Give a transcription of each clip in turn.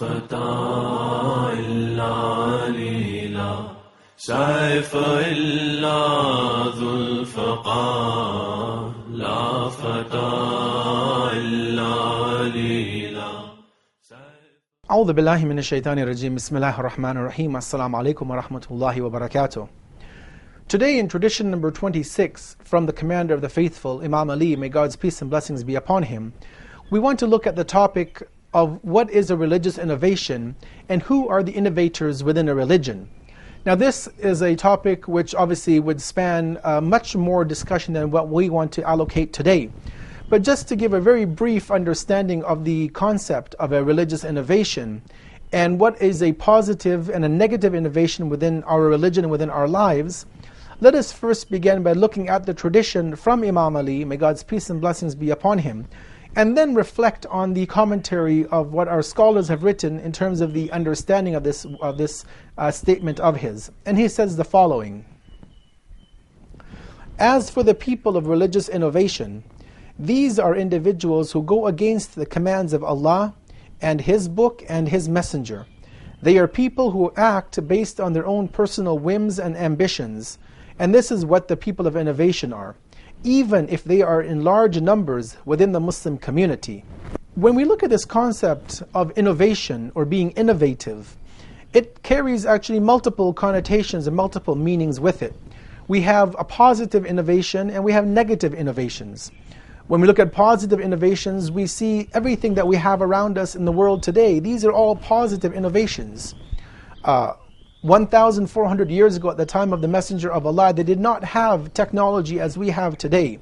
فتى إلا علي لا سيف إلا ذو الفقار لا فتى إلا علي لا أعوذ بالله من الشيطان الرجيم بسم الله الرحمن الرحيم السلام عليكم ورحمة الله وبركاته Today in tradition number 26 from the commander of the faithful Imam Ali may God's peace and blessings be upon him we want to look at the topic of what is a religious innovation and who are the innovators within a religion. Now, this is a topic which obviously would span uh, much more discussion than what we want to allocate today. But just to give a very brief understanding of the concept of a religious innovation and what is a positive and a negative innovation within our religion and within our lives, let us first begin by looking at the tradition from Imam Ali, may God's peace and blessings be upon him, and then reflect on the commentary of what our scholars have written in terms of the understanding of this, of this uh, statement of his. And he says the following As for the people of religious innovation, these are individuals who go against the commands of Allah and His book and His messenger. They are people who act based on their own personal whims and ambitions, and this is what the people of innovation are even if they are in large numbers within the Muslim community. When we look at this concept of innovation or being innovative, it carries actually multiple connotations and multiple meanings with it. We have a positive innovation and we have negative innovations. When we look at positive innovations, we see everything that we have around us in the world today. These are all positive innovations. Uh, 1,400 years ago, at the time of the Messenger of Allah, they did not have technology as we have today,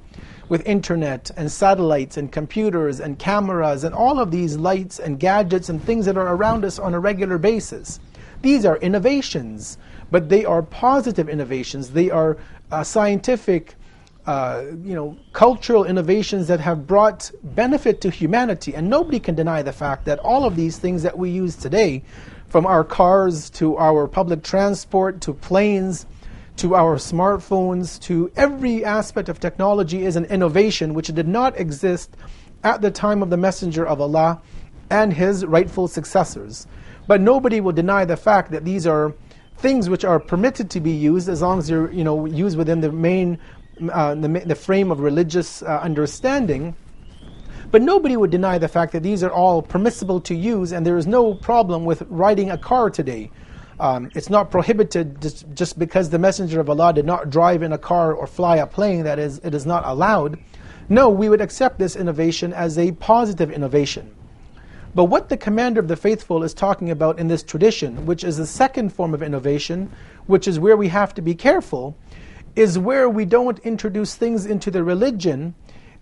with internet and satellites and computers and cameras and all of these lights and gadgets and things that are around us on a regular basis. These are innovations, but they are positive innovations. They are uh, scientific, uh, you know, cultural innovations that have brought benefit to humanity. And nobody can deny the fact that all of these things that we use today from our cars to our public transport to planes to our smartphones to every aspect of technology is an innovation which did not exist at the time of the Messenger of Allah and his rightful successors. But nobody will deny the fact that these are things which are permitted to be used as long as they're you know, used within the main uh, the, the frame of religious uh, understanding. But nobody would deny the fact that these are all permissible to use, and there is no problem with riding a car today. Um, it's not prohibited just, just because the Messenger of Allah did not drive in a car or fly a plane, that is, it is not allowed. No, we would accept this innovation as a positive innovation. But what the commander of the faithful is talking about in this tradition, which is the second form of innovation, which is where we have to be careful, is where we don't introduce things into the religion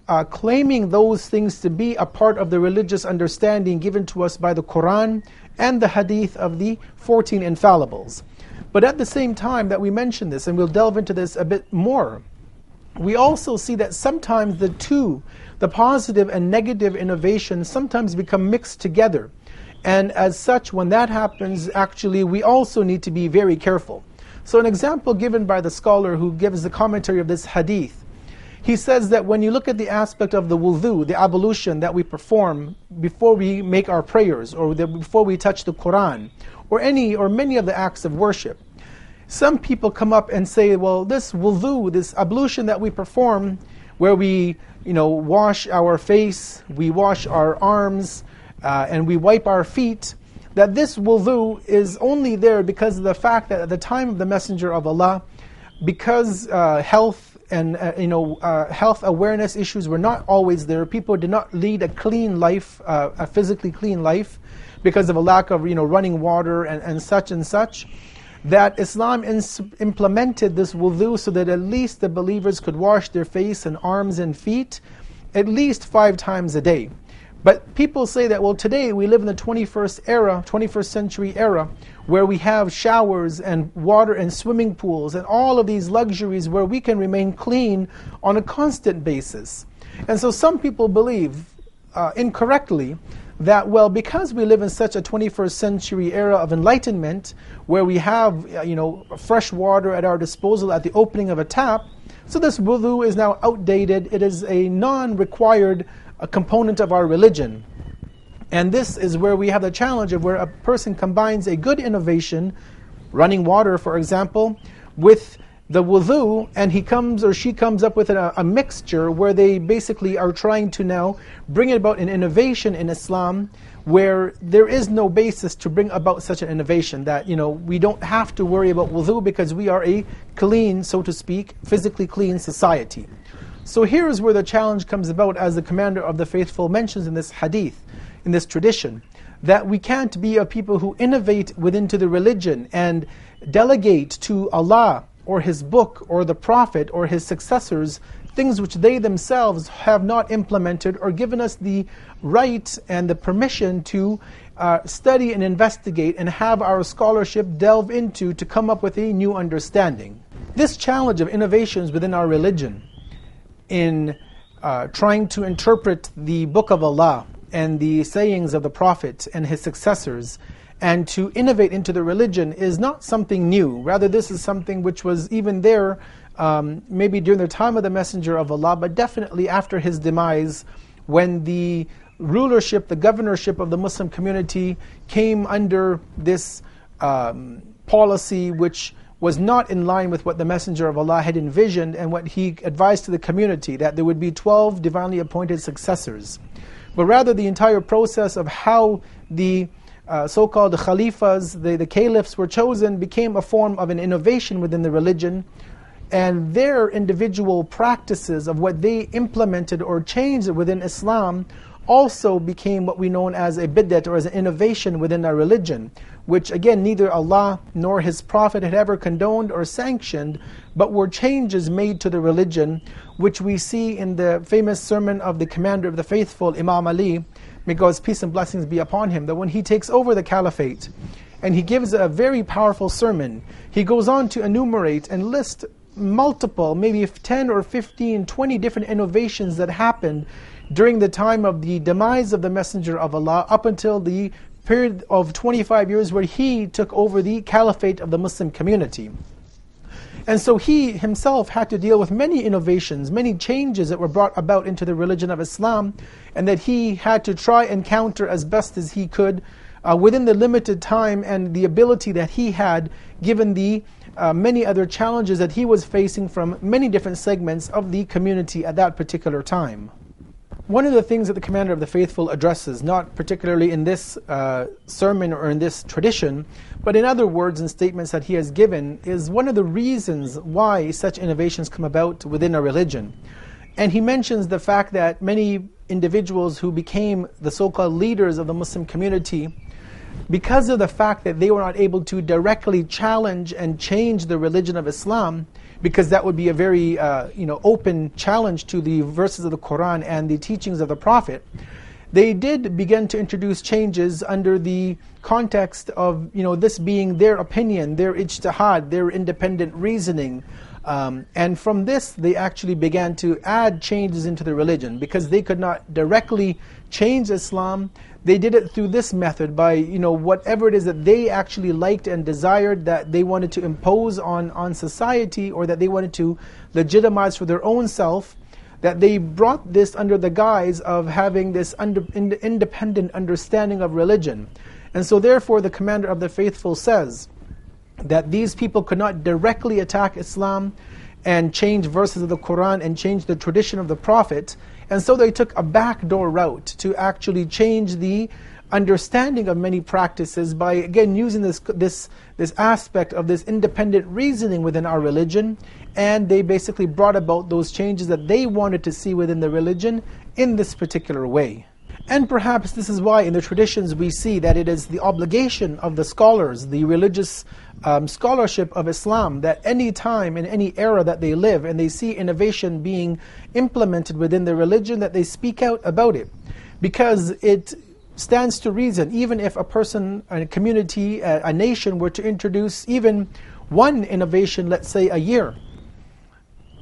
uh, claiming those things to be a part of the religious understanding given to us by the Quran and the hadith of the 14 infallibles. But at the same time that we mention this, and we'll delve into this a bit more, we also see that sometimes the two, the positive and negative innovations, sometimes become mixed together. And as such, when that happens, actually, we also need to be very careful. So, an example given by the scholar who gives the commentary of this hadith he says that when you look at the aspect of the wudu, the ablution that we perform before we make our prayers or before we touch the Quran or any or many of the acts of worship, some people come up and say, well, this wudu, this ablution that we perform, where we you know, wash our face, we wash our arms, uh, and we wipe our feet, that this wudu is only there because of the fact that at the time of the Messenger of Allah, because uh, health and uh, you know uh, health awareness issues were not always there. People did not lead a clean life, uh, a physically clean life, because of a lack of you know running water and, and such and such. That Islam ins- implemented this wudu so that at least the believers could wash their face and arms and feet at least five times a day. But people say that, well, today we live in the 21st era, 21st century era, where we have showers and water and swimming pools and all of these luxuries where we can remain clean on a constant basis. And so some people believe uh, incorrectly that, well, because we live in such a 21st century era of enlightenment, where we have, uh, you know, fresh water at our disposal at the opening of a tap, so this wudu is now outdated. It is a non-required component of our religion. And this is where we have the challenge of where a person combines a good innovation, running water, for example, with the wudu, and he comes or she comes up with a, a, mixture where they basically are trying to now bring about an innovation in Islam where there is no basis to bring about such an innovation that you know we don't have to worry about wudu because we are a clean, so to speak, physically clean society. So here is where the challenge comes about, as the commander of the faithful mentions in this hadith, in this tradition, that we can't be a people who innovate within to the religion and delegate to Allah or His book or the Prophet or His successors things which they themselves have not implemented or given us the right and the permission to uh, study and investigate and have our scholarship delve into to come up with a new understanding. This challenge of innovations within our religion in uh, trying to interpret the Book of Allah and the sayings of the Prophet and his successors and to innovate into the religion is not something new. Rather, this is something which was even there um, maybe during the time of the Messenger of Allah, but definitely after his demise, when the rulership, the governorship of the Muslim community came under this um, policy which was not in line with what the Messenger of Allah had envisioned and what he advised to the community that there would be 12 divinely appointed successors. But rather, the entire process of how the uh, so called khalifas, the, the caliphs were chosen, became a form of an innovation within the religion. And their individual practices of what they implemented or changed within Islam also became what we know as a bid'at or as an innovation within our religion, which again neither Allah nor His Prophet had ever condoned or sanctioned, but were changes made to the religion, which we see in the famous sermon of the Commander of the Faithful, Imam Ali, may God's peace and blessings be upon him, that when he takes over the caliphate and he gives a very powerful sermon, he goes on to enumerate and list multiple, maybe 10 or 15, 20 different innovations that happened during the time of the demise of the Messenger of Allah up until the period of 25 years where he took over the caliphate of the Muslim community. And so he himself had to deal with many innovations, many changes that were brought about into the religion of Islam, and that he had to try and counter as best as he could uh, within the limited time and the ability that he had, given the uh, many other challenges that he was facing from many different segments of the community at that particular time. One of the things that the commander of the faithful addresses, not particularly in this uh, sermon or in this tradition, but in other words and statements that he has given, is one of the reasons why such innovations come about within a religion. And he mentions the fact that many individuals who became the so called leaders of the Muslim community because of the fact that they were not able to directly challenge and change the religion of Islam, because that would be a very uh, you know, open challenge to the verses of the Quran and the teachings of the Prophet, they did begin to introduce changes under the context of you know, this being their opinion, their ijtihad, their independent reasoning. Um, and from this, they actually began to add changes into the religion because they could not directly change Islam they did it through this method by you know whatever it is that they actually liked and desired that they wanted to impose on on society or that they wanted to legitimize for their own self that they brought this under the guise of having this under, in, independent understanding of religion. And so therefore the commander of the faithful says that these people could not directly attack Islam and change verses of the Quran and change the tradition of the Prophet. And so they took a backdoor route to actually change the understanding of many practices by again using this this this aspect of this independent reasoning within our religion. And they basically brought about those changes that they wanted to see within the religion in this particular way and perhaps this is why in the traditions we see that it is the obligation of the scholars the religious um, scholarship of Islam that any time in any era that they live and they see innovation being implemented within their religion, that they speak out about it. Because it stands to reason, even if a person, a community, a, a nation were to introduce even one innovation, let's say a year,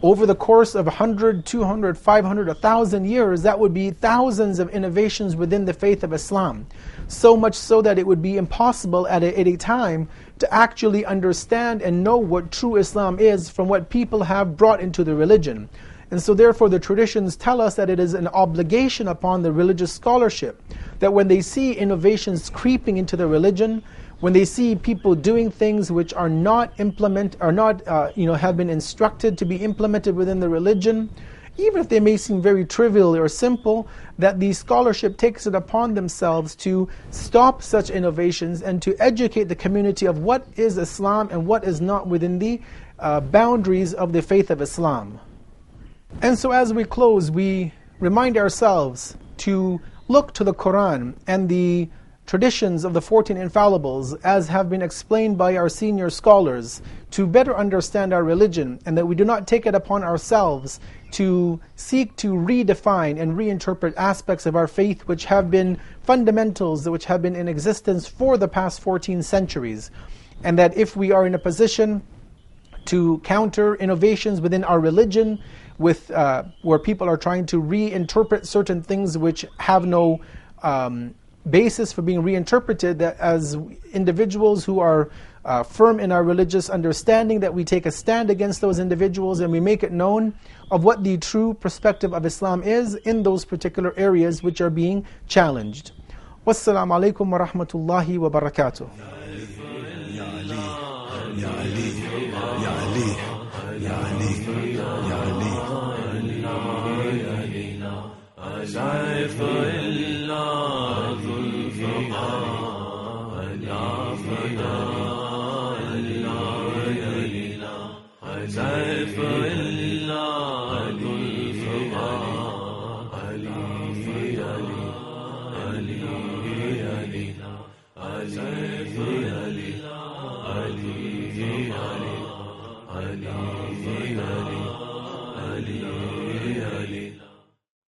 over the course of 100, 200, 500, 1,000 years, that would be thousands of innovations within the faith of Islam. So much so that it would be impossible at a, time to actually understand and know what true Islam is from what people have brought into the religion. And so, therefore, the traditions tell us that it is an obligation upon the religious scholarship that when they see innovations creeping into the religion, when they see people doing things which are not implement, are not, uh, you know, have been instructed to be implemented within the religion, even if they may seem very trivial or simple, that the scholarship takes it upon themselves to stop such innovations and to educate the community of what is Islam and what is not within the uh, boundaries of the faith of Islam. And so, as we close, we remind ourselves to look to the Quran and the traditions of the 14 infallibles as have been explained by our senior scholars to better understand our religion and that we do not take it upon ourselves to seek to redefine and reinterpret aspects of our faith which have been fundamentals which have been in existence for the past 14 centuries and that if we are in a position to counter innovations within our religion with uh, where people are trying to reinterpret certain things which have no um, basis for being reinterpreted that as individuals who are uh, firm in our religious understanding, that we take a stand against those individuals and we make it known of what the true perspective of Islam is in those particular areas which are being challenged. Wassalamu alaikum wa rahmatullahi wa barakatuh. Life